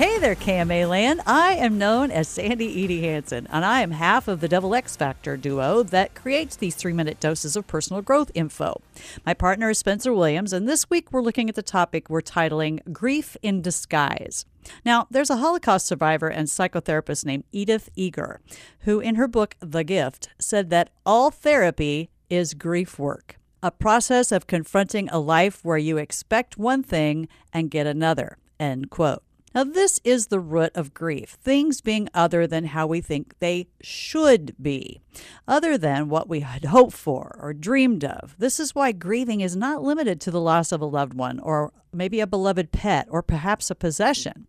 Hey there, KMA Land. I am known as Sandy Edie Hansen, and I am half of the Double X Factor duo that creates these three minute doses of personal growth info. My partner is Spencer Williams, and this week we're looking at the topic we're titling Grief in Disguise. Now, there's a Holocaust survivor and psychotherapist named Edith Eger, who in her book, The Gift, said that all therapy is grief work, a process of confronting a life where you expect one thing and get another. End quote. Now, this is the root of grief things being other than how we think they should be, other than what we had hoped for or dreamed of. This is why grieving is not limited to the loss of a loved one or maybe a beloved pet or perhaps a possession.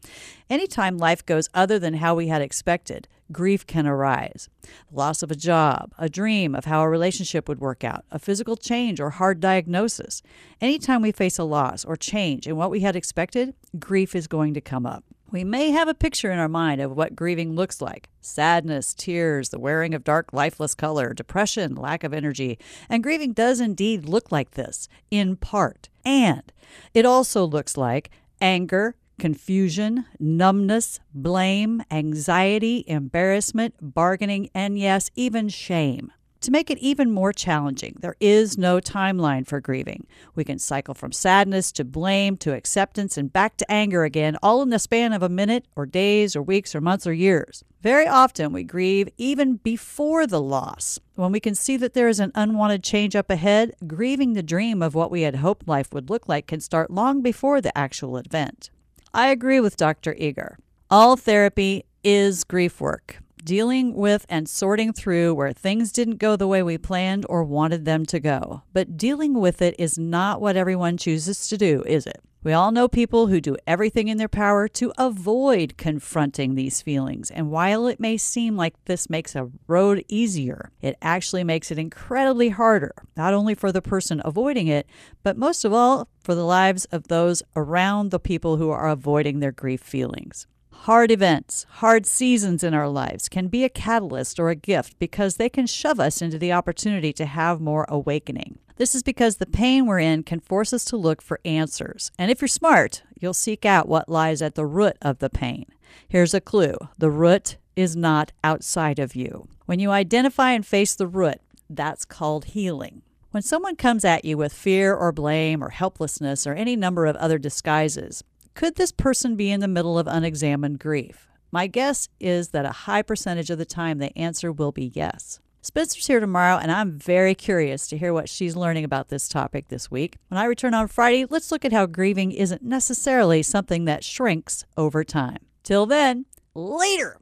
Anytime life goes other than how we had expected, grief can arise. The loss of a job, a dream of how a relationship would work out, a physical change or hard diagnosis. Anytime we face a loss or change in what we had expected, grief is going to come up. We may have a picture in our mind of what grieving looks like sadness, tears, the wearing of dark, lifeless color, depression, lack of energy. And grieving does indeed look like this, in part. And it also looks like anger, confusion, numbness, blame, anxiety, embarrassment, bargaining, and yes, even shame. To make it even more challenging, there is no timeline for grieving. We can cycle from sadness to blame to acceptance and back to anger again, all in the span of a minute or days or weeks or months or years. Very often we grieve even before the loss. When we can see that there is an unwanted change up ahead, grieving the dream of what we had hoped life would look like can start long before the actual event. I agree with Dr. Eger. All therapy is grief work, dealing with and sorting through where things didn't go the way we planned or wanted them to go. But dealing with it is not what everyone chooses to do, is it? We all know people who do everything in their power to avoid confronting these feelings. And while it may seem like this makes a road easier, it actually makes it incredibly harder, not only for the person avoiding it, but most of all for the lives of those around the people who are avoiding their grief feelings. Hard events, hard seasons in our lives can be a catalyst or a gift because they can shove us into the opportunity to have more awakening. This is because the pain we're in can force us to look for answers. And if you're smart, you'll seek out what lies at the root of the pain. Here's a clue the root is not outside of you. When you identify and face the root, that's called healing. When someone comes at you with fear or blame or helplessness or any number of other disguises, could this person be in the middle of unexamined grief? My guess is that a high percentage of the time the answer will be yes. Spencer's here tomorrow, and I'm very curious to hear what she's learning about this topic this week. When I return on Friday, let's look at how grieving isn't necessarily something that shrinks over time. Till then, later!